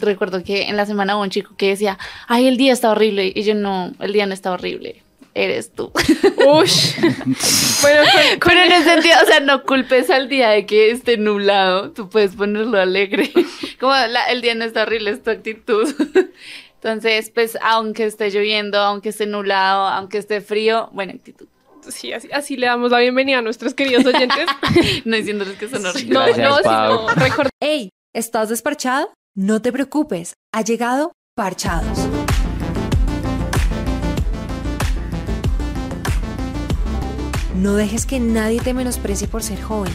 Recuerdo que en la semana hubo un chico que decía, ay, el día está horrible. Y yo no, el día no está horrible. Eres tú. Uy. bueno, pero en ese sentido, o sea, no culpes al día de que esté nublado. Tú puedes ponerlo alegre. Como el día no está horrible, es tu actitud. Entonces, pues, aunque esté lloviendo, aunque esté nublado, aunque esté frío, buena actitud. Sí, así, así le damos la bienvenida a nuestros queridos oyentes. no diciéndoles que son horribles. No, no, sino recordar. Hey, ¿estás desparchado? No te preocupes, ha llegado Parchados. No dejes que nadie te menosprecie por ser joven.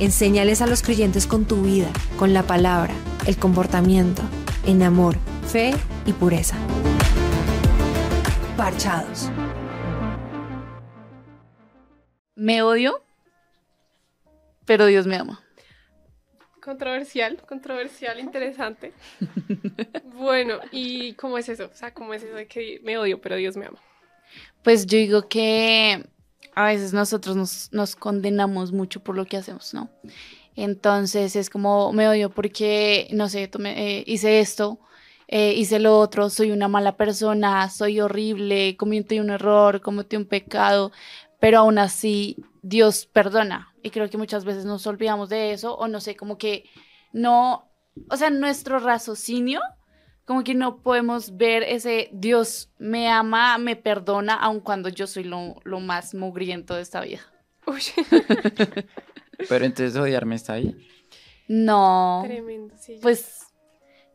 Enséñales a los creyentes con tu vida, con la palabra, el comportamiento, en amor, fe y pureza. Parchados. Me odio, pero Dios me ama. Controversial, controversial, interesante. bueno, ¿y cómo es eso? O sea, ¿cómo es eso de que me odio, pero Dios me ama? Pues yo digo que a veces nosotros nos, condenamos mucho por lo que hacemos, ¿no? Entonces es como me odio porque, no sé, eh, hice esto, eh, hice lo otro, soy una mala persona, soy horrible, cometí un error, cometí un pecado, pero aún así Dios perdona y creo que muchas veces nos olvidamos de eso o no sé, como que no, o sea, nuestro raciocinio, como que no podemos ver ese Dios me ama, me perdona, aun cuando yo soy lo, más mugriento de esta vida. Pero entonces odiarme está ahí. No. Tremendo, sí. Pues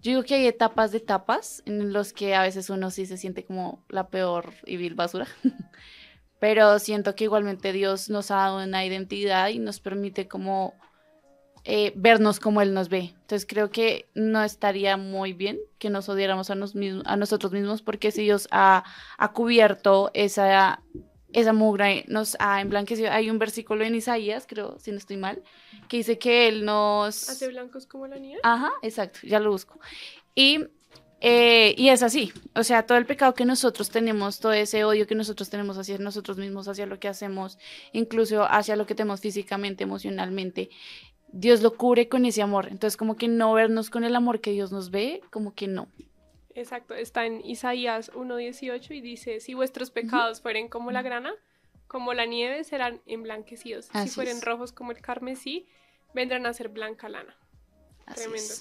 yo digo que hay etapas de etapas en los que a veces uno sí se siente como la peor y vil basura. pero siento que igualmente Dios nos ha dado una identidad y nos permite como eh, vernos como Él nos ve. Entonces creo que no estaría muy bien que nos odiáramos a, a nosotros mismos porque si Dios ha, cubierto esa, esa mugre, nos ha emblanquecido. Hay un versículo en Isaías, creo, si no estoy mal, que dice que Él nos... ¿Hace blancos como la nieve? Ajá, exacto, ya lo busco. Y eh, y es así, o sea, todo el pecado que nosotros tenemos, todo ese odio que nosotros tenemos hacia nosotros mismos, hacia lo que hacemos, incluso hacia lo que tenemos físicamente, emocionalmente, Dios lo cubre con ese amor. Entonces, como que no vernos con el amor que Dios nos ve, como que no. Exacto, está en Isaías 1.18 y dice, si vuestros pecados fueren como la grana, como la nieve, serán emblanquecidos. si fueren rojos como el carmesí, vendrán a ser blanca lana. Tremendo.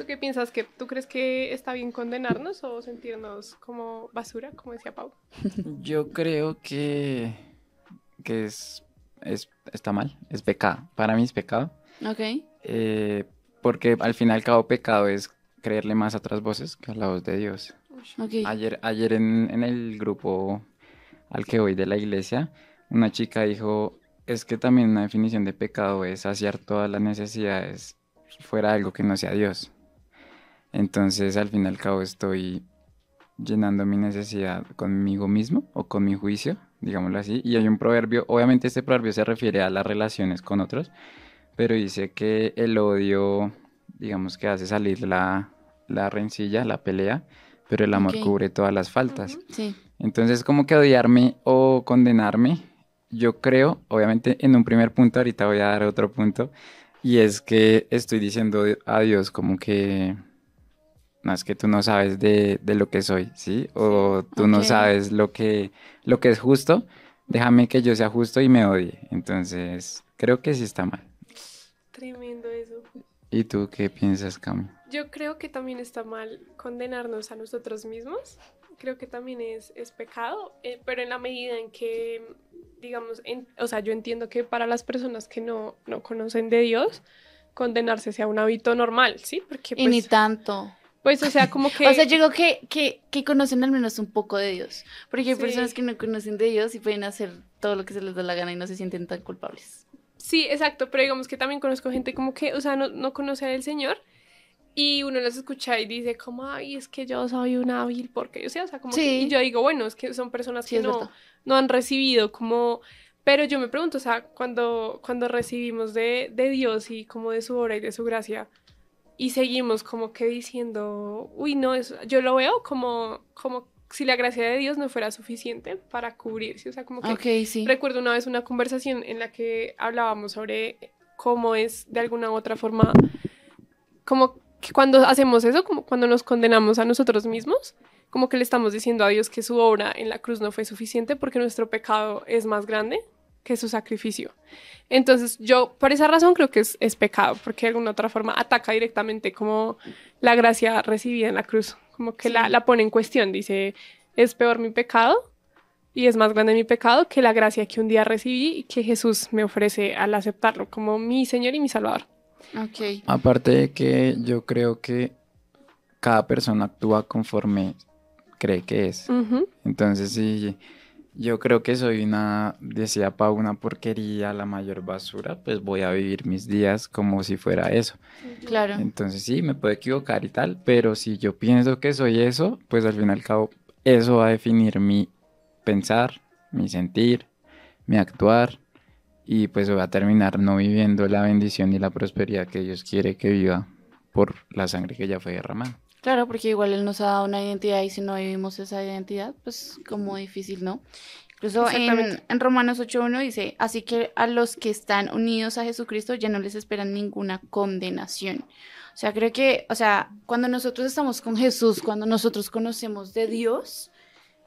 ¿Tú qué piensas? que ¿Tú crees que está bien condenarnos o sentirnos como basura, como decía Pau? Yo creo que, que es, es, está mal, es pecado. Para mí es pecado. Ok. Eh, porque al fin y al cabo pecado es creerle más a otras voces que a la voz de Dios. Okay. Ayer, ayer en, en el grupo al que voy de la iglesia, una chica dijo, es que también una definición de pecado es saciar todas las necesidades fuera de algo que no sea Dios. Entonces al fin y al cabo estoy llenando mi necesidad conmigo mismo o con mi juicio, digámoslo así. Y hay un proverbio, obviamente este proverbio se refiere a las relaciones con otros, pero dice que el odio, digamos que hace salir la, la rencilla, la pelea, pero el amor cubre todas las faltas. Sí. Entonces como que odiarme o condenarme, yo creo, obviamente en un primer punto, ahorita voy a dar otro punto, y es que estoy diciendo a Dios como que no es que tú no sabes de, lo que soy, ¿sí? O tú no sabes lo que, lo que es justo, déjame que yo sea justo y me odie. Entonces, creo que sí está mal. Tremendo eso. ¿Y tú qué piensas, Cami? Yo creo que también está mal condenarnos a nosotros mismos. Creo que también es, es pecado, eh, pero en la medida en que, digamos, o sea, yo entiendo que para las personas que no, no conocen de Dios, condenarse sea un hábito normal, ¿sí? Porque, y ni pues, tanto. Pues, o sea, como que... o sea, yo que, que, que, conocen al menos un poco de Dios. Porque hay personas que no conocen de Dios y pueden hacer todo lo que se les da la gana y no se sienten tan culpables. Sí, exacto, pero digamos que también conozco gente como que, o sea, no, no conoce al Señor y uno los escucha y dice como, ay, es que yo soy un hábil porque yo sé, o sea, como que, y yo digo, bueno, es que son personas que no, no han recibido como... Pero yo me pregunto, o sea, cuando, cuando recibimos de, de Dios y como de su obra y de su gracia, y seguimos como que diciendo, uy, no, eso, yo lo veo como, como si la gracia de Dios no fuera suficiente para cubrirse. O sea, como que recuerdo una vez una conversación en la que hablábamos sobre cómo es de alguna u otra forma, como que cuando hacemos eso, como cuando nos condenamos a nosotros mismos, como que le estamos diciendo a Dios que su obra en la cruz no fue suficiente porque nuestro pecado es más grande que su sacrificio. Entonces yo por esa razón creo que es, es, pecado, porque de alguna otra forma ataca directamente como la gracia recibida en la cruz, como que la, la pone en cuestión, dice, es peor mi pecado y es más grande mi pecado que la gracia que un día recibí y que Jesús me ofrece al aceptarlo como mi Señor y mi Salvador. Ok. Aparte de que yo creo que cada persona actúa conforme cree que es. Entonces, sí, yo creo que soy una, decía Pau, una porquería, la mayor basura, pues voy a vivir mis días como si fuera eso. Claro. Entonces, sí, me puedo equivocar y tal, pero si yo pienso que soy eso, pues al fin y al cabo, eso va a definir mi pensar, mi sentir, mi actuar, y pues voy a terminar no viviendo la bendición y la prosperidad que Dios quiere que viva por la sangre que ya fue derramada. Claro, porque igual Él nos ha dado una identidad y si no vivimos esa identidad, pues como difícil, ¿no? Incluso en, en, Romanos 8.1 dice, así que a los que están unidos a Jesucristo ya no les esperan ninguna condenación. O sea, creo que, o sea, cuando nosotros estamos con Jesús, cuando nosotros conocemos de Dios,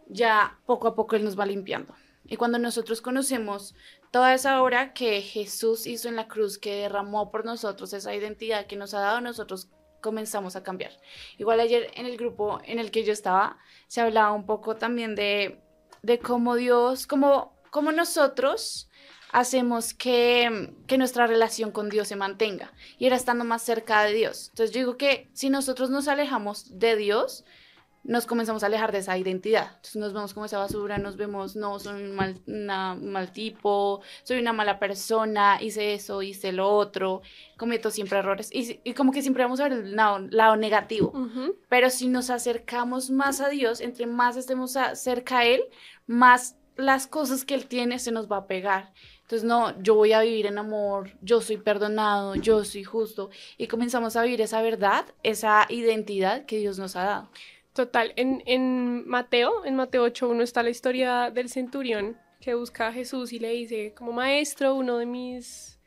ya poco a poco Él nos va limpiando. Y cuando nosotros conocemos toda esa obra que Jesús hizo en la cruz, que derramó por nosotros, esa identidad que nos ha dado, nosotros comenzamos a cambiar. Igual ayer en el grupo en el que yo estaba, se hablaba un poco también de, de cómo Dios, cómo, cómo nosotros hacemos que, que, nuestra relación con Dios se mantenga y era estando más cerca de Dios. Entonces yo digo que si nosotros nos alejamos de Dios, nos comenzamos a alejar de esa identidad. Entonces nos vemos como esa basura, nos vemos, no, soy un mal, mal tipo, soy una mala persona, hice eso, hice lo otro, cometo siempre errores. Y, y como que siempre vamos a ver el lado, negativo. Pero si nos acercamos más a Dios, entre más estemos cerca a Él, más las cosas que Él tiene se nos va a pegar. Entonces, no, yo voy a vivir en amor, yo soy perdonado, yo soy justo. Y comenzamos a vivir esa verdad, esa identidad que Dios nos ha dado. Total, en, en Mateo, en Mateo 8.1 está la historia del centurión que busca a Jesús y le dice, como maestro, uno de mis,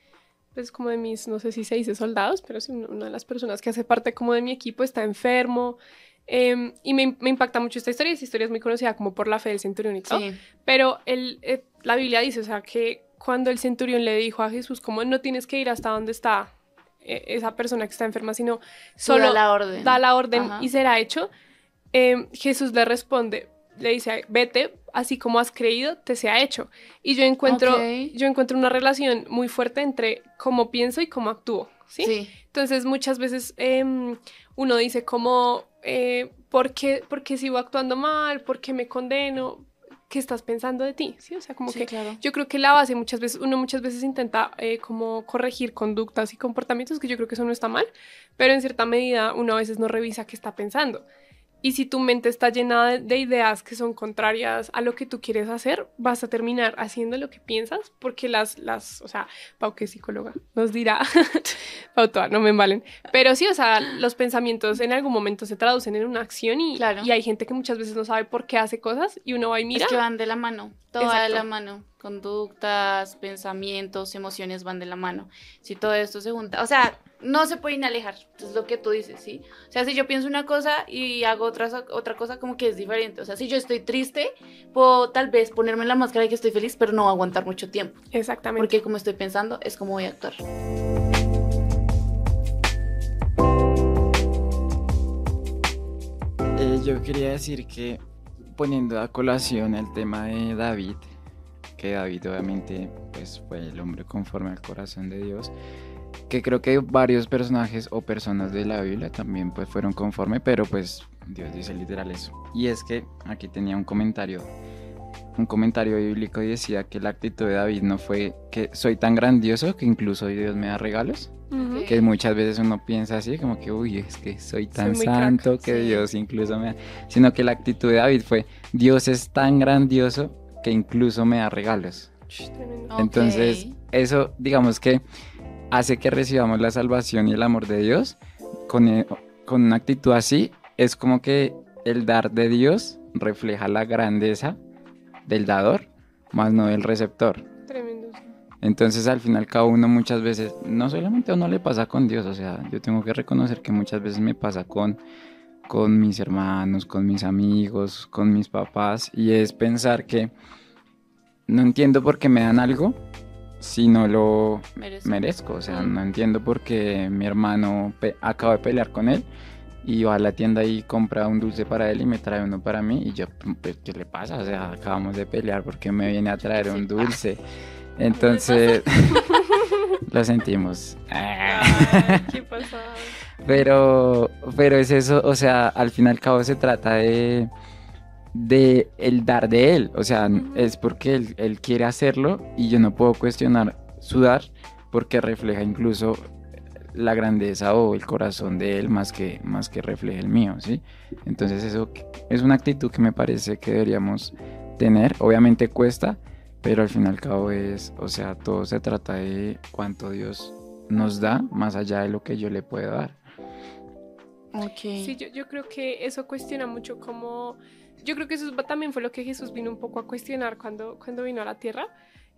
pues como de mis, no sé si se dice soldados, pero sí, una de las personas que hace parte como de mi equipo está enfermo. Em, y me, me, impacta mucho esta historia, esta historia es muy conocida como por la fe del centurión y todo. Pero el, eh, la Biblia dice, o sea, que cuando el centurión le dijo a Jesús, como no tienes que ir hasta donde está eh, esa persona que está enferma, sino solo da la orden, da la orden y será hecho Em, Jesús le responde, le dice, vete, así como has creído, te sea hecho. Y yo encuentro, yo encuentro una relación muy fuerte entre cómo pienso y cómo actúo, ¿sí? Entonces muchas veces em, uno dice como, eh, ¿por, qué, ¿por qué sigo actuando mal? ¿Por qué me condeno? ¿Qué estás pensando de ti? Sí, o sea, como que yo creo que la base muchas veces, uno muchas veces intenta eh, como corregir conductas y comportamientos, que yo creo que eso no está mal, pero en cierta medida uno a veces no revisa qué está pensando. Y si tu mente está llena de, ideas que son contrarias a lo que tú quieres hacer, vas a terminar haciendo lo que piensas, porque las, las, o sea, Pau que es psicóloga, nos dirá, Pau, no me valen. Pero sí, o sea, los pensamientos en algún momento se traducen en una acción y, y hay gente que muchas veces no sabe por qué hace cosas y uno va y mira. Es que van de la mano, todo va de la mano. Conductas, pensamientos, emociones van de la mano. Si todo esto se junta, o sea, no se pueden alejar, es lo que tú dices, ¿sí? O sea, si yo pienso una cosa y hago otra, otra cosa como que es diferente, o sea, si yo estoy triste, puedo tal vez ponerme la máscara de que estoy feliz, pero no va a aguantar mucho tiempo. Exactamente. Porque como estoy pensando, es como voy a actuar. Eh, yo quería decir que poniendo a colación el tema de David, que David obviamente pues fue el hombre conforme al corazón de Dios, que creo que varios personajes o personas de la Biblia también pues fueron conforme, pero pues Dios dice literal eso. Y es que aquí tenía un comentario, un comentario bíblico y decía que la actitud de David no fue que soy tan grandioso que incluso Dios me da regalos. Que muchas veces uno piensa así, como que, uy, es que soy tan santo que Dios incluso me da. Sino que la actitud de David fue, Dios es tan grandioso que incluso me da regalos. Entonces, eso, digamos que hace que recibamos la salvación y el amor de Dios con, eh, con una actitud así, es como que el dar de Dios refleja la grandeza del dador, más no del receptor. Tremendo. Entonces al final cada uno muchas veces, no solamente a uno le pasa con Dios, o sea, yo tengo que reconocer que muchas veces me pasa con, con mis hermanos, con mis amigos, con mis papás, y es pensar que no entiendo por qué me dan algo si no lo merezco, o sea, no entiendo por qué mi hermano acaba de pelear con él y va a la tienda y compra un dulce para él y me trae uno para mí y yo, pues, ¿qué le pasa? O sea, acabamos de pelear porque me viene a traer un dulce. Entonces, lo sentimos. ¿Qué pasa? Pero, pero es eso, o sea, al fin y al cabo se trata de, de el dar de él, o sea, es porque él, él quiere hacerlo y yo no puedo cuestionar su dar porque refleja incluso la grandeza o el corazón de él más que, más que refleje el mío, ¿sí? Entonces eso es una actitud que me parece que deberíamos tener. Obviamente cuesta, pero al fin y al cabo es, o sea, todo se trata de cuánto Dios nos da más allá de lo que yo le puedo dar. Okay. Sí, yo, yo creo que eso cuestiona mucho como... Yo creo que eso también fue lo que Jesús vino un poco a cuestionar cuando, cuando vino a la tierra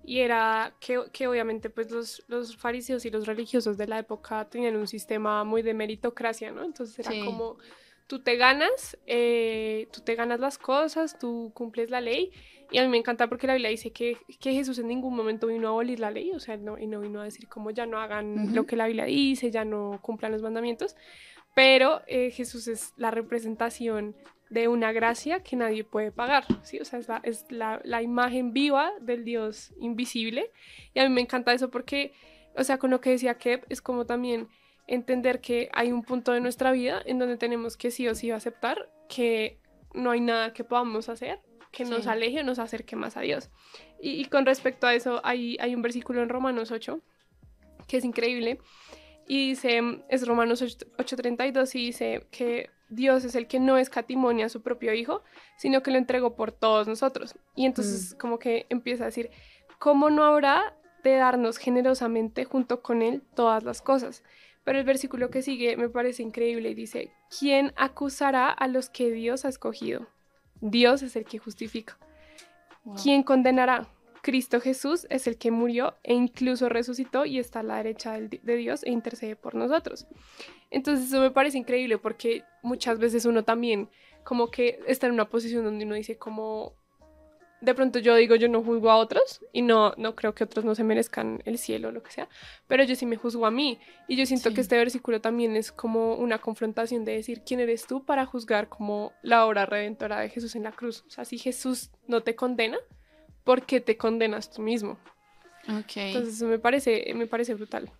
y era que, que obviamente pues los, los, fariseos y los religiosos de la época tenían un sistema muy de meritocracia, ¿no? Entonces era como tú te ganas, eh, tú te ganas las cosas, tú cumples la ley. Y a mí me encanta porque la Biblia dice que, que Jesús en ningún momento vino a abolir la ley, o sea, no, y no vino a decir como ya no hagan lo que la Biblia dice, ya no cumplan los mandamientos, pero eh, Jesús es la representación de una gracia que nadie puede pagar, ¿sí? O sea, es, la, es la, la, imagen viva del Dios invisible. Y a mí me encanta eso porque, o sea, con lo que decía Kep, es como también entender que hay un punto de nuestra vida en donde tenemos que sí o sí aceptar que no hay nada que podamos hacer que nos aleje o nos acerque más a Dios. Y, con respecto a eso, hay, hay un versículo en Romanos 8 que es increíble y dice, es Romanos 8:32 y dice que Dios es el que no escatimonia a su propio Hijo, sino que lo entregó por todos nosotros. Y entonces mm. como que empieza a decir, ¿cómo no habrá de darnos generosamente junto con Él todas las cosas? Pero el versículo que sigue me parece increíble y dice, ¿quién acusará a los que Dios ha escogido? Dios es el que justifica. ¿Quién condenará? Cristo Jesús es el que murió e incluso resucitó y está a la derecha de Dios e intercede por nosotros. Entonces eso me parece increíble porque muchas veces uno también como que está en una posición donde uno dice como de pronto yo digo yo no juzgo a otros y no no creo que otros no se merezcan el cielo o lo que sea, pero yo sí me juzgo a mí y yo siento que este versículo también es como una confrontación de decir quién eres tú para juzgar como la obra redentora de Jesús en la cruz. O sea, si Jesús no te condena, ¿por qué te condenas tú mismo? Okay. Entonces me parece, me parece brutal.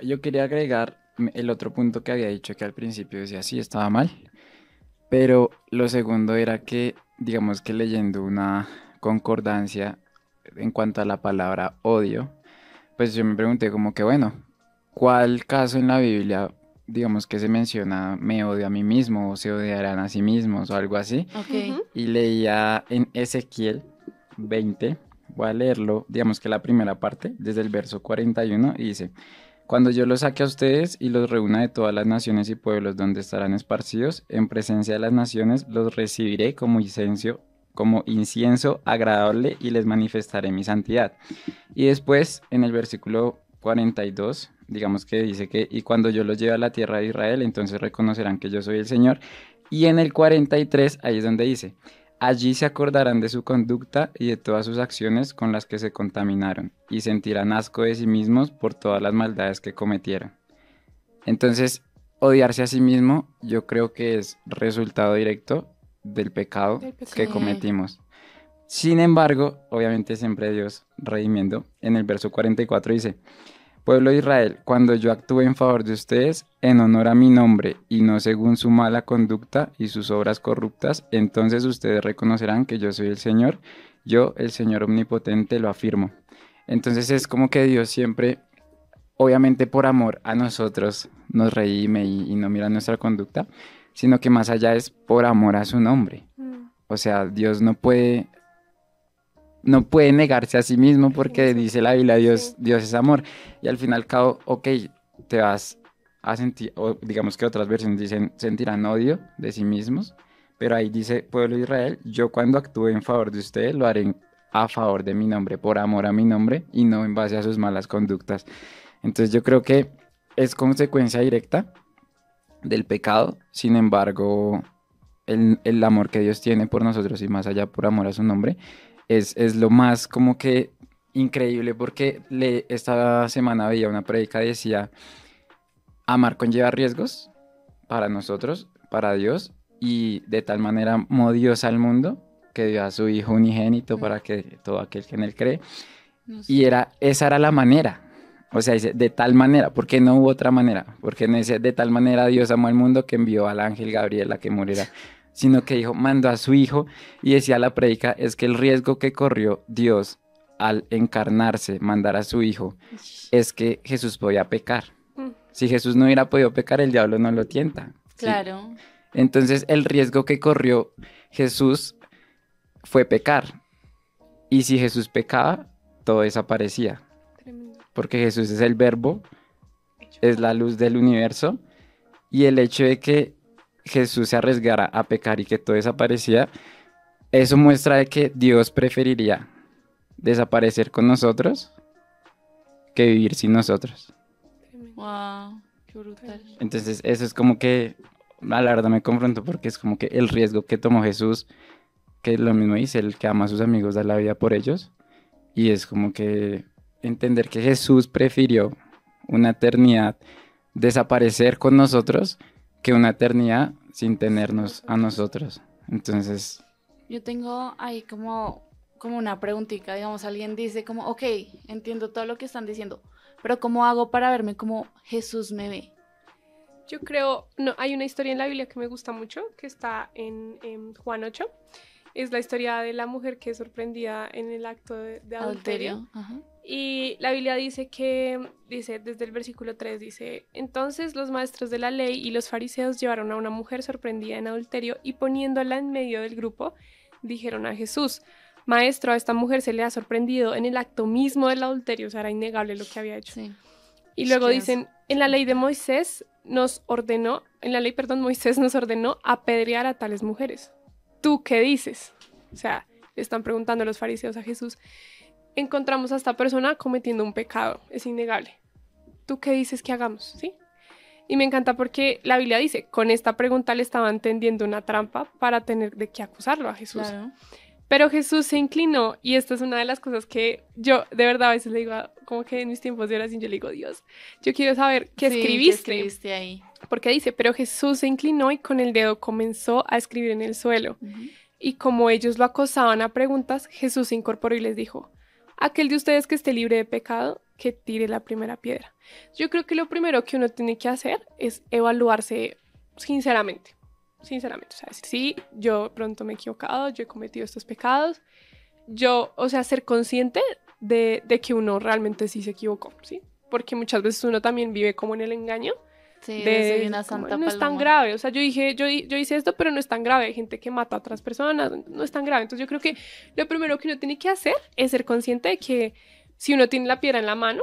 yo quería agregar el otro punto que había dicho que al principio decía sí estaba mal, pero lo segundo era que, digamos que leyendo una concordancia en cuanto a la palabra odio, pues yo me pregunté como que bueno, ¿cuál caso en la Biblia digamos que se menciona me odio a mí mismo o se odiarán a sí mismos o algo así? Okay. Y leía en Ezequiel 20. Voy a leerlo, digamos que la primera parte, desde el verso 41, y dice, Cuando yo los saque a ustedes y los reúna de todas las naciones y pueblos donde estarán esparcidos, en presencia de las naciones los recibiré como incienso, como incienso agradable y les manifestaré mi santidad. Y después, en el versículo 42, digamos que dice que, y cuando yo los lleve a la tierra de Israel, entonces reconocerán que yo soy el Señor. Y en el 43, ahí es donde dice, Allí se acordarán de su conducta y de todas sus acciones con las que se contaminaron, y sentirán asco de sí mismos por todas las maldades que cometieron. Entonces, odiarse a sí mismo yo creo que es resultado directo del pecado, que cometimos. Sin embargo, obviamente siempre Dios redimiendo, en el verso 44 dice, Pueblo de Israel, cuando yo actúe en favor de ustedes, en honor a mi nombre, y no según su mala conducta y sus obras corruptas, entonces ustedes reconocerán que yo soy el Señor, yo, el Señor omnipotente, lo afirmo. Entonces es como que Dios siempre, obviamente por amor a nosotros, nos reíme y, no mira nuestra conducta, sino que más allá es por amor a su nombre. Mm. O sea, Dios no puede no puede negarse a sí mismo porque dice la Biblia, Dios, Dios es amor. Y al fin y al cabo, ok, te vas a sentir, o digamos que otras versiones dicen, sentirán odio de sí mismos, pero ahí dice, pueblo de Israel, yo cuando actúe en favor de ustedes lo haré a favor de mi nombre, por amor a mi nombre y no en base a sus malas conductas. Entonces yo creo que es consecuencia directa del pecado, sin embargo, el, amor que Dios tiene por nosotros y más allá por amor a su nombre, es, es lo más como que increíble porque le, esta semana veía una predica y decía, amar conlleva riesgos para nosotros, para Dios, y de tal manera amó Dios al mundo que dio a su Hijo unigénito para que todo aquel que en él cree. Y era, esa era la manera. O sea, dice, de tal manera, porque no hubo otra manera, porque no dice, de tal manera Dios amó al mundo que envió al ángel Gabriel a que muriera, sino que dijo, mandó a su hijo y decía la predica, es que el riesgo que corrió Dios al encarnarse, mandar a su hijo, es que Jesús podía pecar. Mm. Si Jesús no hubiera podido pecar, el diablo no lo tienta. Claro. Entonces el riesgo que corrió Jesús fue pecar. Y si Jesús pecaba, todo desaparecía. Porque Jesús es el verbo, es la luz del universo. Y el hecho de que Jesús se arriesgara a pecar y que todo desaparecía, eso muestra de que Dios preferiría desaparecer con nosotros que vivir sin nosotros. Wow, qué brutal. Entonces, eso es como que, a la verdad me confronto porque es como que el riesgo que tomó Jesús, que lo mismo dice, el que ama a sus amigos da la vida por ellos. Y es como que entender que Jesús prefirió una eternidad desaparecer con nosotros que una eternidad sin tenernos a nosotros. Entonces... Yo tengo ahí como como una preguntita, digamos, alguien dice como, ok, entiendo todo lo que están diciendo, pero ¿cómo hago para verme como Jesús me ve? Yo creo, no, hay una historia en la Biblia que me gusta mucho, que está en, Juan 8. Es la historia de la mujer que es sorprendida en el acto de, adulterio. Y la Biblia dice que, dice, desde el versículo 3, dice, entonces los maestros de la ley y los fariseos llevaron a una mujer sorprendida en adulterio y poniéndola en medio del grupo, dijeron a Jesús, maestro, a esta mujer se le ha sorprendido en el acto mismo del adulterio, o sea, era innegable lo que había hecho. Y luego dicen, en la ley de Moisés nos ordenó, en la ley, perdón, Moisés nos ordenó apedrear a tales mujeres. ¿Tú qué dices? O sea, le están preguntando a los fariseos a Jesús, encontramos a esta persona cometiendo un pecado, es innegable. ¿Tú qué dices que hagamos? ¿Sí? Y me encanta porque la Biblia dice, con esta pregunta le estaban tendiendo una trampa para tener de qué acusarlo a Jesús. Claro. Pero Jesús se inclinó y esta es una de las cosas que yo de verdad a veces le digo, como que en mis tiempos de oración yo le digo, Dios, yo quiero saber qué escribiste. ¿qué escribiste ahí? Porque dice, pero Jesús se inclinó y con el dedo comenzó a escribir en el suelo. Y como ellos lo acosaban a preguntas, Jesús se incorporó y les dijo, aquel de ustedes que esté libre de pecado, que tire la primera piedra. Yo creo que lo primero que uno tiene que hacer es evaluarse sinceramente sinceramente. O sea, decir, sí, yo pronto me he equivocado, yo he cometido estos pecados. Yo, o sea, ser consciente de, de que uno realmente sí se equivocó, ¿sí? Porque muchas veces uno también vive como en el engaño. Sí, de, una santa No es tan grave, o sea, yo dije, yo, yo hice esto, pero no es tan grave. Hay gente que mata a otras personas, no es tan grave. Entonces yo creo que lo primero que uno tiene que hacer es ser consciente de que si uno tiene la piedra en la mano,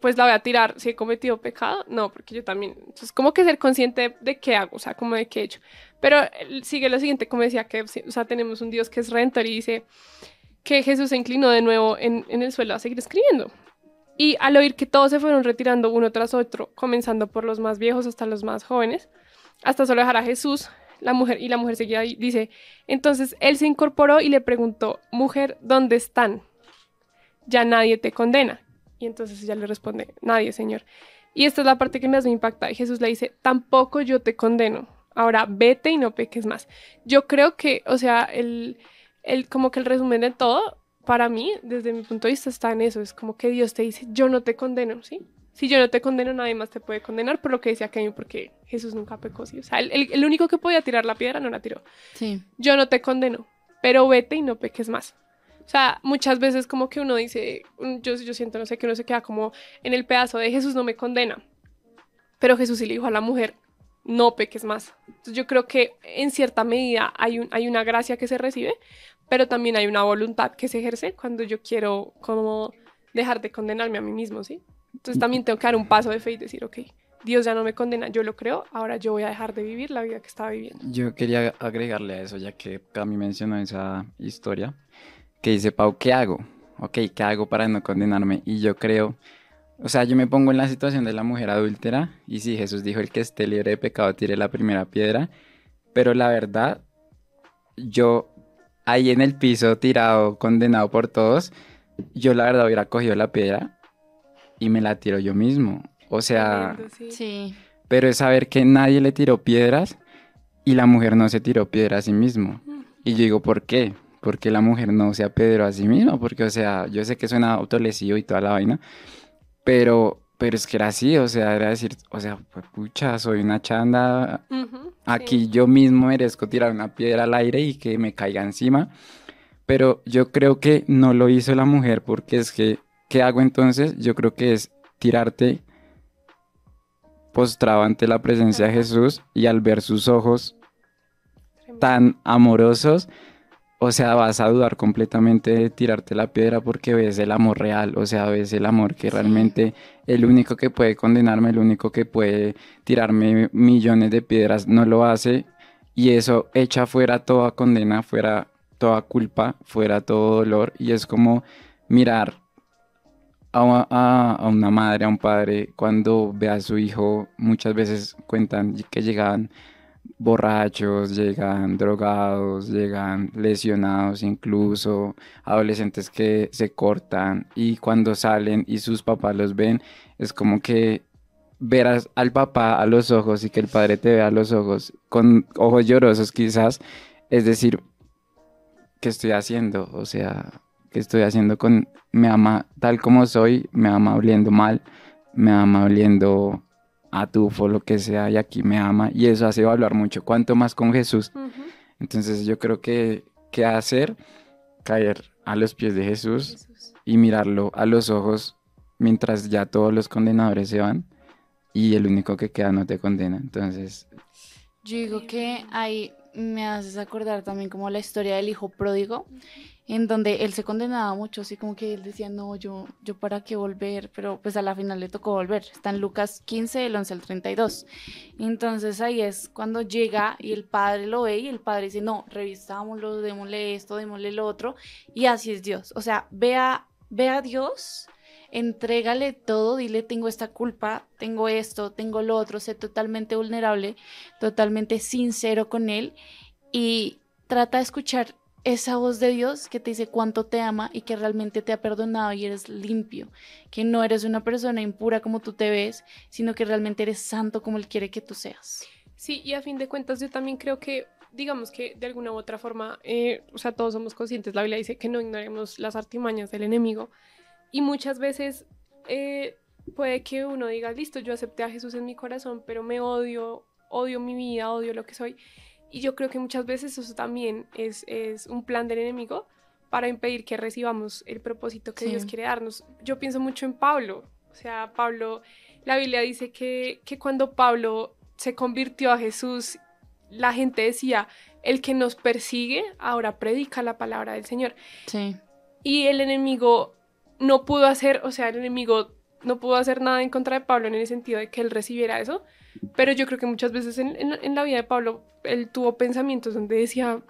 pues la voy a tirar si he cometido pecado. No, porque yo también. Entonces, como que ser consciente de, qué hago, o sea, como de qué he hecho. Pero sigue lo siguiente, como decía, que, o sea, tenemos un Dios que es redentor y dice que Jesús se inclinó de nuevo en, en el suelo a seguir escribiendo. Y al oír que todos se fueron retirando uno tras otro, comenzando por los más viejos hasta los más jóvenes, hasta solo dejar a Jesús, la mujer, y la mujer seguía ahí, dice, entonces él se incorporó y le preguntó, mujer, ¿dónde están? Ya nadie te condena. Y entonces ella le responde, nadie, Señor. Y esta es la parte que más me impacta. Y Jesús le dice, tampoco yo te condeno. Ahora vete y no peques más. Yo creo que, o sea, el, el, como que el resumen de todo, para mí, desde mi punto de vista, está en eso. Es como que Dios te dice, yo no te condeno, ¿sí? Si yo no te condeno, nadie más te puede condenar por lo que decía Kevin, porque Jesús nunca pecó, ¿sí? O sea, el, el, el único que podía tirar la piedra no la tiró. Sí. Yo no te condeno, pero vete y no peques más. O sea, muchas veces como que uno dice, yo, yo siento, no sé, que uno se queda como en el pedazo de Jesús no me condena. Pero Jesús sí le dijo a la mujer, no peques más. Entonces yo creo que en cierta medida hay, un, hay una gracia que se recibe, pero también hay una voluntad que se ejerce cuando yo quiero como dejar de condenarme a mí mismo, ¿sí? Entonces también tengo que dar un paso de fe y decir, ok, Dios ya no me condena, yo lo creo, ahora yo voy a dejar de vivir la vida que estaba viviendo. Yo quería agregarle a eso, ya que Cami mencionó esa historia, que dice, Pau, ¿qué hago? Ok, ¿qué hago para no condenarme? Y yo creo, o sea, yo me pongo en la situación de la mujer adúltera, y si Jesús dijo, el que esté libre de pecado tire la primera piedra, pero la verdad, yo ahí en el piso, tirado, condenado por todos, yo la verdad hubiera cogido la piedra y me la tiro yo mismo. O sea, sí. Pero es saber que nadie le tiró piedras y la mujer no se tiró piedra a sí mismo. Y yo digo, ¿por qué? Porque la mujer no se apedró a sí misma, porque, o sea, yo sé que suena autolesivo y toda la vaina, pero, pero es que era así, o sea, era decir, o sea, pues, pucha, soy una chanda, aquí yo mismo merezco tirar una piedra al aire y que me caiga encima, pero yo creo que no lo hizo la mujer, porque es que, ¿qué hago entonces? Yo creo que es tirarte postrado ante la presencia de Jesús y al ver sus ojos tan amorosos, o sea, vas a dudar completamente de tirarte la piedra porque ves el amor real, o sea, ves el amor que realmente el único que puede condenarme, el único que puede tirarme millones de piedras, no lo hace. Y eso echa fuera toda condena, fuera toda culpa, fuera todo dolor. Y es como mirar a, una madre, a un padre, cuando ve a su hijo, muchas veces cuentan que llegan borrachos, llegan drogados, llegan lesionados, incluso adolescentes que se cortan y cuando salen y sus papás los ven, es como que ver al papá a los ojos y que el padre te vea a los ojos con ojos llorosos quizás, es decir, ¿qué estoy haciendo? O sea, que estoy haciendo con, me ama tal como soy, me ama oliendo mal, me ama oliendo a tufo, lo que sea, y aquí me ama, y eso hace evaluar mucho, cuanto más con Jesús. Entonces yo creo que, ¿qué hacer? Caer a los pies de Jesús, y mirarlo a los ojos mientras ya todos los condenadores se van y el único que queda no te condena. Entonces... Yo digo que ahí me haces acordar también como la historia del hijo pródigo, en donde él se condenaba mucho, así como que él decía, no, yo, yo para qué volver, pero pues a la final le tocó volver. Está en Lucas 15, el 11 al 32. Entonces ahí es cuando llega y el padre lo ve y el padre dice, no, revistámoslo, démosle esto, démosle lo otro, y así es Dios. O sea, vea, ve a Dios, entrégale todo, dile, tengo esta culpa, tengo esto, tengo lo otro, sé totalmente vulnerable, totalmente sincero con Él y trata de escuchar esa voz de Dios que te dice cuánto te ama y que realmente te ha perdonado y eres limpio, que no eres una persona impura como tú te ves, sino que realmente eres santo como Él quiere que tú seas. Sí, y a fin de cuentas yo también creo que, digamos que de alguna u otra forma, eh, o sea, todos somos conscientes, la Biblia dice que no ignoremos las artimañas del enemigo y muchas veces eh, puede que uno diga, listo, yo acepté a Jesús en mi corazón, pero me odio, odio mi vida, odio lo que soy y yo creo que muchas veces eso también es, es un plan del enemigo para impedir que recibamos el propósito que Dios quiere darnos. Yo pienso mucho en Pablo. O sea, Pablo, la Biblia dice que, que cuando Pablo se convirtió a Jesús, la gente decía, el que nos persigue ahora predica la palabra del Señor. Sí. Y el enemigo no pudo hacer, o sea, el enemigo no pudo hacer nada en contra de Pablo en el sentido de que él recibiera eso, pero yo creo que muchas veces en, en, la vida de Pablo, él tuvo pensamientos donde decía,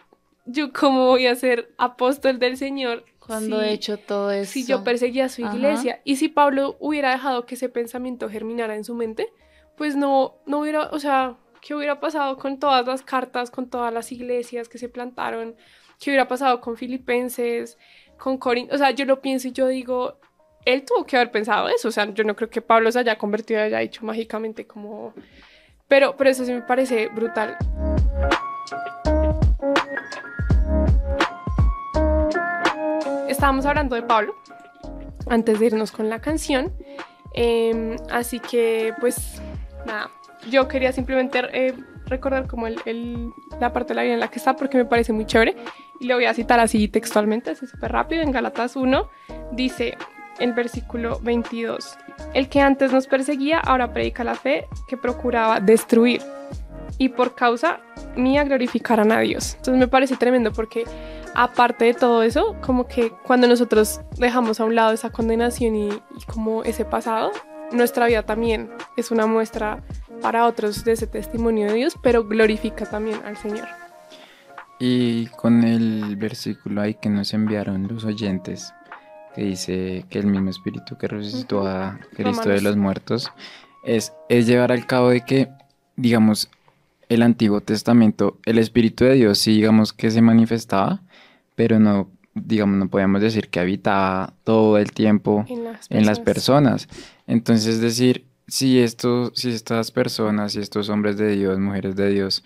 yo cómo voy a ser apóstol del Señor. Cuando he hecho todo eso. Si yo perseguía a su iglesia. Y si Pablo hubiera dejado que ese pensamiento germinara en su mente, pues no, no hubiera, o sea, ¿qué hubiera pasado con todas las cartas, con todas las iglesias que se plantaron? ¿Qué hubiera pasado con Filipenses, con Corinto? O sea, yo lo pienso y yo digo, él tuvo que haber pensado eso, o sea, yo no creo que Pablo se haya convertido, haya dicho mágicamente como... Pero, pero eso sí me parece brutal. Estábamos hablando de Pablo antes de irnos con la canción, em, así que pues nada, yo quería simplemente eh, recordar como la parte de la vida en la que está porque me parece muy chévere y le voy a citar así textualmente, así súper rápido, en Galatas 1 dice, el versículo 22. El que antes nos perseguía ahora predica la fe que procuraba destruir y por causa mía glorificarán a Dios. Entonces me parece tremendo porque aparte de todo eso, como que cuando nosotros dejamos a un lado esa condenación y, como ese pasado, nuestra vida también es una muestra para otros de ese testimonio de Dios, pero glorifica también al Señor. Y con el versículo ahí que nos enviaron los oyentes, que dice que el mismo espíritu que resucitó a Cristo de los muertos, es, es llevar al cabo de que, digamos, el Antiguo Testamento, el Espíritu de Dios sí, digamos, que se manifestaba, pero no, digamos, no podíamos decir que habitaba todo el tiempo en las personas. Entonces, es decir, si, esto, si estas personas, si estos hombres de Dios, mujeres de Dios,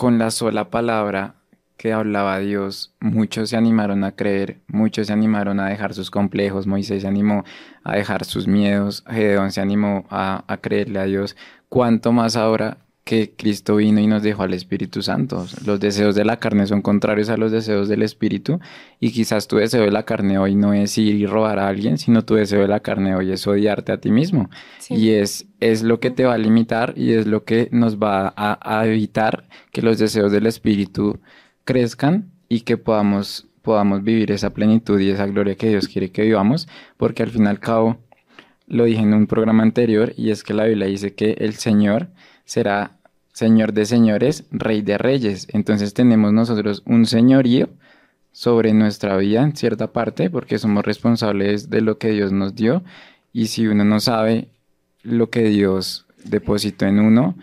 con la sola palabra que hablaba Dios, muchos se animaron a creer, muchos se animaron a dejar sus complejos, Moisés se animó a dejar sus miedos, Gedeón se animó a, a creerle a Dios, cuánto más ahora que Cristo vino y nos dejó al Espíritu Santo. Los deseos de la carne son contrarios a los deseos del Espíritu y quizás tu deseo de la carne hoy no es ir y robar a alguien, sino tu deseo de la carne hoy es odiarte a ti mismo. Y es, es lo que te va a limitar y es lo que nos va a, evitar que los deseos del Espíritu crezcan y que podamos, podamos vivir esa plenitud y esa gloria que Dios quiere que vivamos, porque al fin y al cabo, lo dije en un programa anterior, y es que la Biblia dice que el Señor será Señor de señores, Rey de reyes. Entonces tenemos nosotros un señorío sobre nuestra vida en cierta parte porque somos responsables de lo que Dios nos dio y si uno no sabe lo que Dios depositó en uno,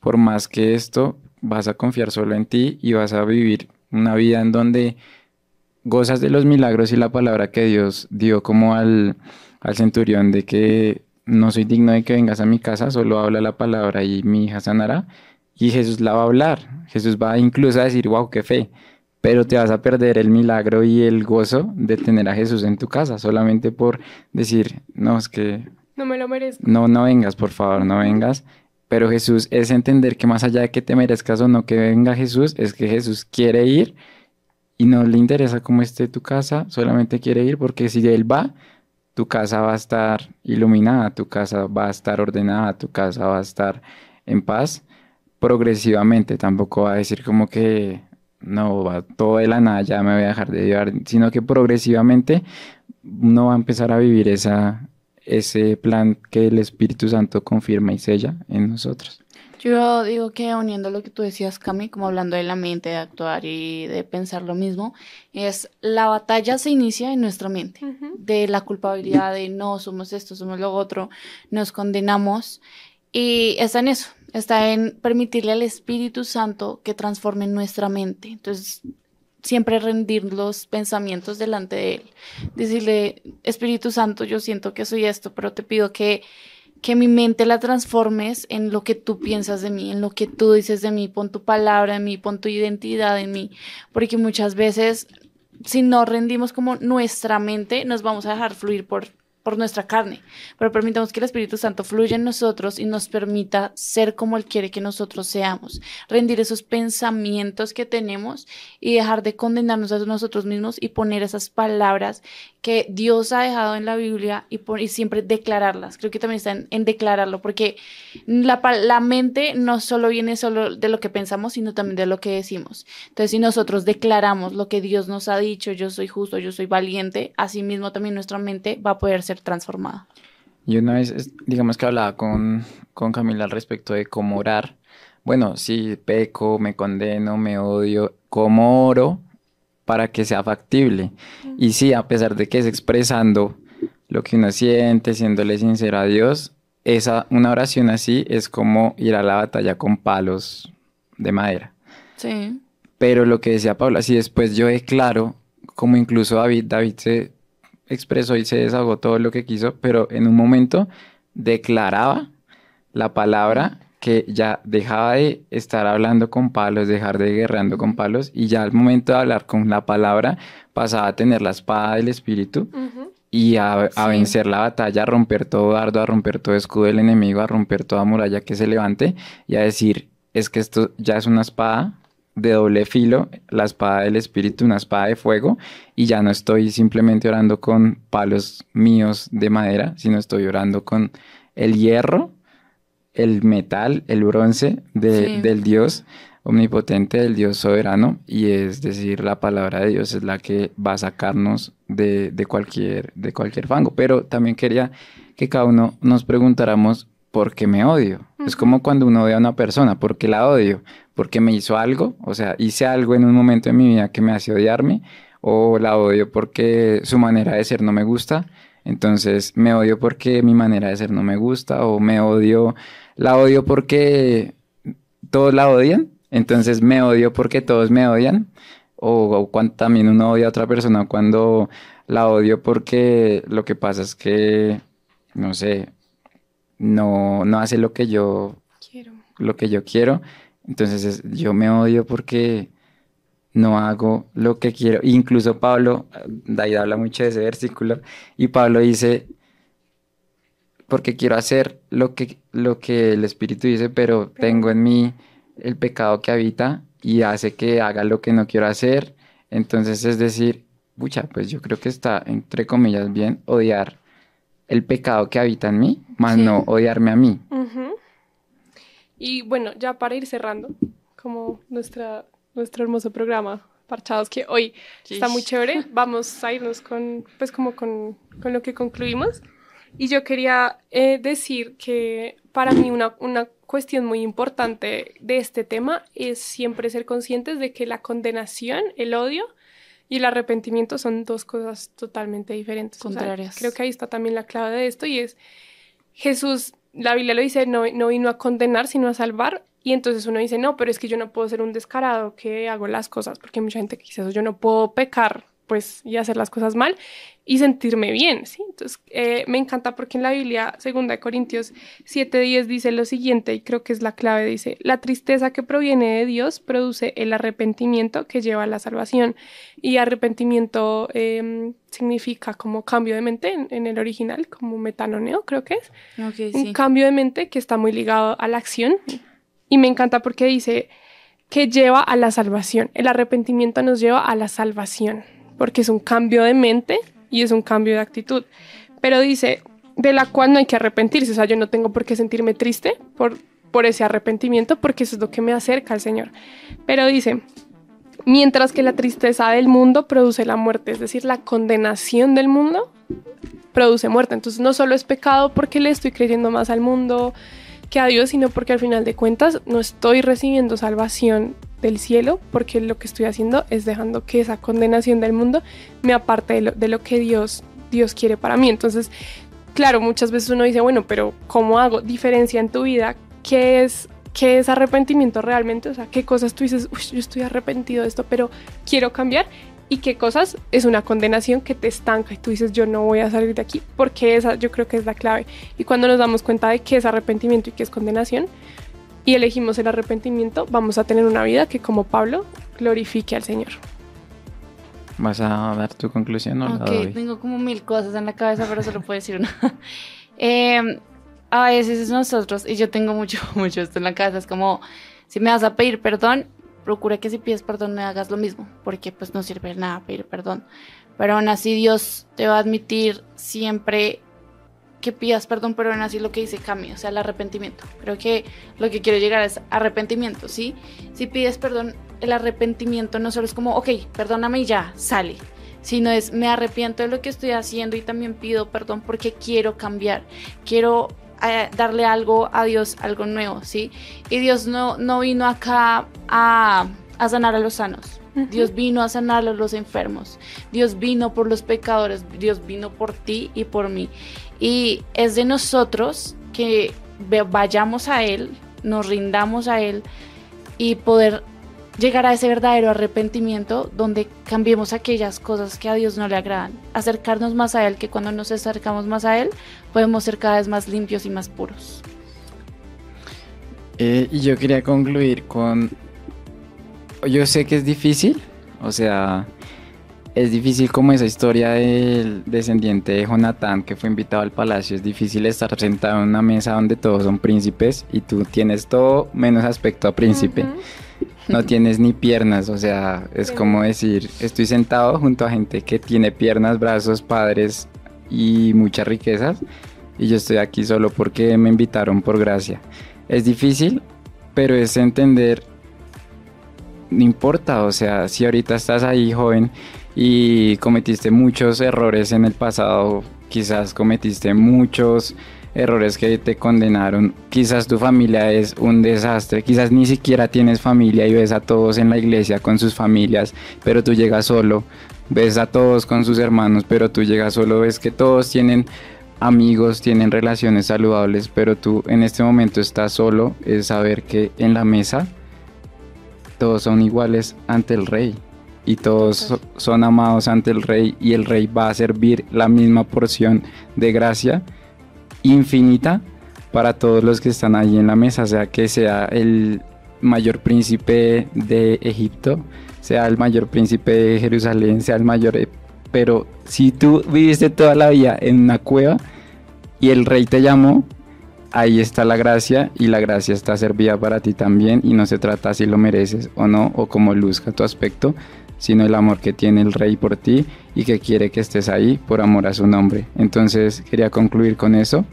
por más que esto, vas a confiar solo en ti y vas a vivir una vida en donde gozas de los milagros y la palabra que Dios dio como al, al centurión de que no soy digno de que vengas a mi casa, solo habla la palabra y mi hija sanará. Y Jesús la va a hablar. Jesús va incluso a decir, wow, qué fe. Pero te vas a perder el milagro y el gozo de tener a Jesús en tu casa, solamente por decir, no, es que... No me lo merezco. No, no vengas, por favor, no vengas. Pero Jesús es entender que más allá de que te merezcas o no que venga Jesús, es que Jesús quiere ir y no le interesa cómo esté tu casa, solamente quiere ir porque si Él va, tu casa va a estar iluminada, tu casa va a estar ordenada, tu casa va a estar en paz progresivamente, tampoco va a decir como que no, va todo de la nada, ya me voy a dejar de llevar, sino que progresivamente uno va a empezar a vivir esa, ese plan que el Espíritu Santo confirma y sella en nosotros. Yo digo que uniendo lo que tú decías, Cami, como hablando de la mente, de actuar y de pensar lo mismo, es la batalla se inicia en nuestra mente, de la culpabilidad de no, somos esto, somos lo otro, nos condenamos y está en eso, está en permitirle al Espíritu Santo que transforme nuestra mente. Entonces, siempre rendir los pensamientos delante de Él, decirle, Espíritu Santo, yo siento que soy esto, pero te pido que que mi mente la transformes en lo que tú piensas de mí, en lo que tú dices de mí, pon tu palabra en mí, pon tu identidad en mí, porque muchas veces si no rendimos como nuestra mente, nos vamos a dejar fluir por por nuestra carne, pero permitamos que el Espíritu Santo fluya en nosotros y nos permita ser como Él quiere que nosotros seamos, rendir esos pensamientos que tenemos y dejar de condenarnos a nosotros mismos y poner esas palabras que Dios ha dejado en la Biblia y, siempre declararlas. Creo que también está en, declararlo, porque la, la mente no solo viene solo de lo que pensamos, sino también de lo que decimos. Entonces, si nosotros declaramos lo que Dios nos ha dicho, yo soy justo, yo soy valiente, así mismo también nuestra mente va a poder ser transformada. Y una vez, digamos que hablaba con, con Camila al respecto de cómo orar. Bueno, si peco, me condeno, me odio, ¿cómo oro para que sea factible? Y sí, a pesar de que es expresando lo que uno siente, siéndole sincero a Dios, esa, una oración así es como ir a la batalla con palos de madera. Sí. Pero lo que decía Paula, si después yo declaro, como incluso David, David se expresó y se desahogó todo lo que quiso, pero en un momento declaraba la palabra que ya dejaba de estar hablando con palos, dejar de guerreando con palos, y ya al momento de hablar con la palabra pasaba a tener la espada del espíritu y a, vencer la batalla, a romper todo dardo, a romper todo escudo del enemigo, a romper toda muralla que se levante y a decir, es que esto ya es una espada de doble filo, la espada del espíritu, una espada de fuego, y ya no estoy simplemente orando con palos míos de madera, sino estoy orando con el hierro, el metal, el bronce del Dios omnipotente, del Dios soberano, y es decir, la palabra de Dios es la que va a sacarnos de, cualquier, de cualquier fango. Pero también quería que cada uno nos preguntáramos por qué me odio. Es como cuando uno odia a una persona, ¿por qué la odio? ¿Porque me hizo algo? O sea, hice algo en un momento de mi vida que me hace odiarme, o la odio porque su manera de ser no me gusta. Entonces me odio porque mi manera de ser no me gusta, o me odio, la odio porque todos la odian, entonces me odio porque todos me odian, o, cuando también uno odia a otra persona cuando la odio porque lo que pasa es que, no sé, no, no hace lo que yo quiero. Lo que yo quiero. Entonces yo me odio porque no hago lo que quiero. Incluso Pablo, David habla mucho de ese versículo, y Pablo dice, porque quiero hacer lo que, lo que el Espíritu dice, pero tengo en mí el pecado que habita y hace que haga lo que no quiero hacer. Entonces es decir, pucha, pues yo creo que está, entre comillas, bien odiar el pecado que habita en mí, más no odiarme a mí. Y bueno, ya para ir cerrando, como nuestra nuestro hermoso programa, Parchados, que hoy está muy chévere. Vamos a irnos con, pues como con, con lo que concluimos. Y yo quería eh, decir que para mí una, una cuestión muy importante de este tema es siempre ser conscientes de que la condenación, el odio y el arrepentimiento son dos cosas totalmente diferentes. Contrarias. creo que ahí está también la clave de esto y es Jesús, la Biblia lo dice, no, no vino a condenar, sino a salvar. Y entonces uno dice, no, pero es que yo no puedo ser un descarado que hago las cosas, porque hay mucha gente que dice eso, yo no puedo pecar, pues, y hacer las cosas mal y sentirme bien, ¿sí? Entonces, eh, me encanta porque en la Biblia, segunda de Corintios 7.10 dice lo siguiente, y creo que es la clave, dice, la tristeza que proviene de Dios produce el arrepentimiento que lleva a la salvación. Y arrepentimiento em, significa como cambio de mente en, el original, como metanoneo, creo que es. Un cambio de mente que está muy ligado a la acción y me encanta porque dice que lleva a la salvación. El arrepentimiento nos lleva a la salvación, porque es un cambio de mente y es un cambio de actitud. Pero dice, de la cual no hay que arrepentirse. O sea, yo no tengo por qué sentirme triste por, por ese arrepentimiento, porque eso es lo que me acerca al Señor. Pero dice, mientras que la tristeza del mundo produce la muerte, es decir, la condenación del mundo produce muerte. Entonces no solo es pecado porque le estoy creyendo más al mundo, que a Dios, sino porque al final de cuentas no estoy recibiendo salvación del cielo, porque lo que estoy haciendo es dejando que esa condenación del mundo me aparte de lo, de lo que Dios, Dios quiere para mí. Entonces, claro, muchas veces uno dice, bueno, pero ¿cómo hago diferencia en tu vida? ¿Qué es qué es arrepentimiento realmente, o sea, qué cosas tú dices, Uy, yo estoy arrepentido de esto, pero quiero cambiar y qué cosas es una condenación que te estanca y tú dices yo no voy a salir de aquí porque esa yo creo que es la clave. Y cuando nos damos cuenta de qué es arrepentimiento y qué es condenación y elegimos el arrepentimiento vamos a tener una vida que como Pablo glorifique al Señor. ¿Vas a dar tu conclusión o Ok, tengo como mil cosas en la cabeza pero solo puedo decir una. Em, a veces es nosotros y yo tengo mucho, mucho esto en la cabeza es como si me vas a pedir perdón procura que si pides perdón no hagas lo mismo, porque pues no sirve nada pedir perdón. Pero aún así Dios te va a admitir siempre que pidas perdón, pero aún así lo que dice cambia, o sea, el arrepentimiento. Creo que lo que quiero llegar es arrepentimiento, ¿sí? Si pides perdón, el arrepentimiento no solo es como, ok, perdóname y ya, sale, sino es me arrepiento de lo que estoy haciendo y también pido perdón porque quiero cambiar, quiero darle algo a Dios, algo nuevo, ¿sí? Y Dios no, no vino acá a, sanar a los sanos. Dios vino a sanar a los enfermos. Dios vino por los pecadores. Dios vino por ti y por mí. Y es de nosotros que vayamos a Él, nos rindamos a Él y poder llegar a ese verdadero arrepentimiento donde cambiemos aquellas cosas que a Dios no le agradan, acercarnos más a Él, que cuando nos acercamos más a Él podemos ser cada vez más limpios y más puros. Eh, y yo quería concluir con, yo sé que es difícil, o sea, es difícil como esa historia del descendiente de Jonatán que fue invitado al palacio, es difícil estar sentado en una mesa donde todos son príncipes y tú tienes todo menos aspecto a príncipe. No tienes ni piernas, o sea, es como decir, estoy sentado junto a gente que tiene piernas, brazos, padres y muchas riquezas y yo estoy aquí solo porque me invitaron por gracia. Es difícil, pero es entender no importa, o sea, si ahorita estás ahí joven y cometiste muchos errores en el pasado, quizás cometiste muchos errores que te condenaron, quizás tu familia es un desastre, quizás ni siquiera tienes familia y ves a todos en la iglesia con sus familias, pero tú llegas solo, ves a todos con sus hermanos, pero tú llegas solo, ves que todos tienen amigos, tienen relaciones saludables, pero tú en este momento estás solo, es saber que en la mesa todos son iguales ante el rey y todos son amados ante el rey y el rey va a servir la misma porción de gracia infinita para todos los que están ahí en la mesa, sea que sea el mayor príncipe de Egipto, sea el mayor príncipe de Jerusalén, sea el mayor... Pero si tú viviste toda la vida en una cueva y el rey te llamó, ahí está la gracia y la gracia está servida para ti también y no se trata si lo mereces o no o cómo luzca tu aspecto, sino el amor que tiene el rey por ti y que quiere que estés ahí por amor a su nombre. Entonces quería concluir con eso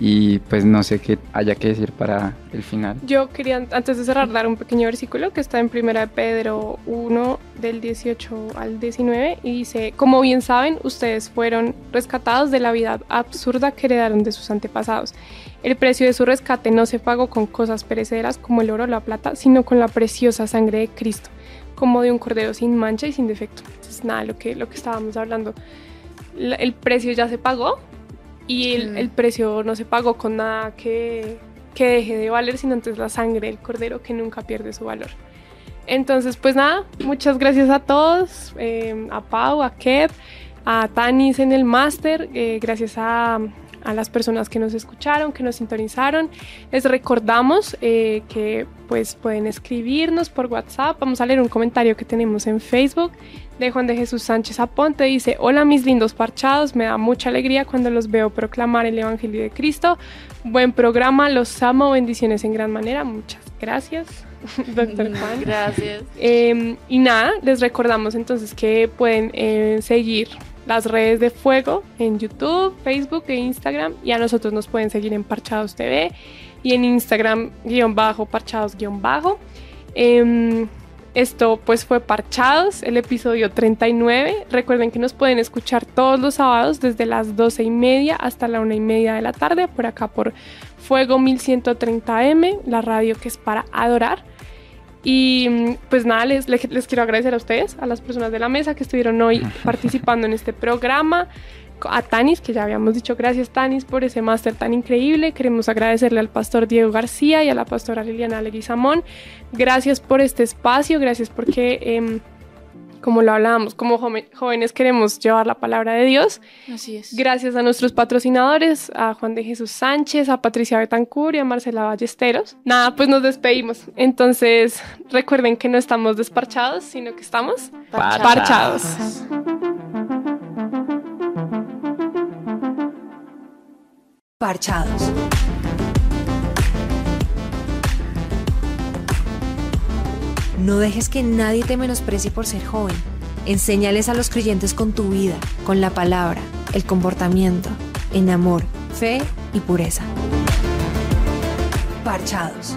y pues no sé qué haya que decir para el final. Yo quería antes de cerrar dar un pequeño versículo que está en primera de Pedro 1 del 18 al 19 y dice, como bien saben, ustedes fueron rescatados de la vida absurda que heredaron de sus antepasados. El precio de su rescate no se pagó con cosas perecederas como el oro o la plata, sino con la preciosa sangre de Cristo como de un cordero sin mancha y sin defecto. Entonces, nada, lo que, lo que estábamos hablando. El precio ya se pagó y el, precio no se pagó con nada que, que deje de valer, sino antes la sangre del cordero que nunca pierde su valor. Entonces, pues nada, muchas gracias a todos, eh, a Pau, a Kev, a Tanis en el máster, eh, gracias a a las personas que nos escucharon, que nos sintonizaron. Les recordamos eh, que pues pueden escribirnos por WhatsApp. Vamos a leer un comentario que tenemos en Facebook de Juan de Jesús Sánchez Aponte. Dice, hola mis lindos parchados, me da mucha alegría cuando los veo proclamar el Evangelio de Cristo. Buen programa, los amo, bendiciones en gran manera. Muchas gracias. Doctor Juan. Gracias. Em, y nada, les recordamos entonces que pueden eh, seguir las redes de Fuego en YouTube, Facebook e Instagram. Y a nosotros nos pueden seguir en Parchados TV y en Instagram guion bajo, parchados guion bajo. Em, esto pues fue Parchados, el episodio 39. Recuerden que nos pueden escuchar todos los sábados desde las 12 y media hasta la una y media de la tarde por acá por Fuego 1130M, la radio que es para adorar. Y pues nada, les, les, quiero agradecer a ustedes, a las personas de la mesa que estuvieron hoy participando en este programa. A Tanis, que ya habíamos dicho gracias Tanis por ese máster tan increíble. Queremos agradecerle al pastor Diego García y a la pastora Liliana Leguizamón. Gracias por este espacio, gracias porque... Eh, como lo hablábamos, como jóvenes queremos llevar la palabra de Dios. Así es. Gracias a nuestros patrocinadores, a Juan de Jesús Sánchez, a Patricia Betancur y a Marcela Ballesteros. Nada, pues nos despedimos. Entonces, recuerden que no estamos desparchados, sino que estamos parchados. Parchados. No dejes que nadie te menosprecie por ser joven. Enséñales a los creyentes con tu vida, con la palabra, el comportamiento, en amor, fe y pureza. Parchados.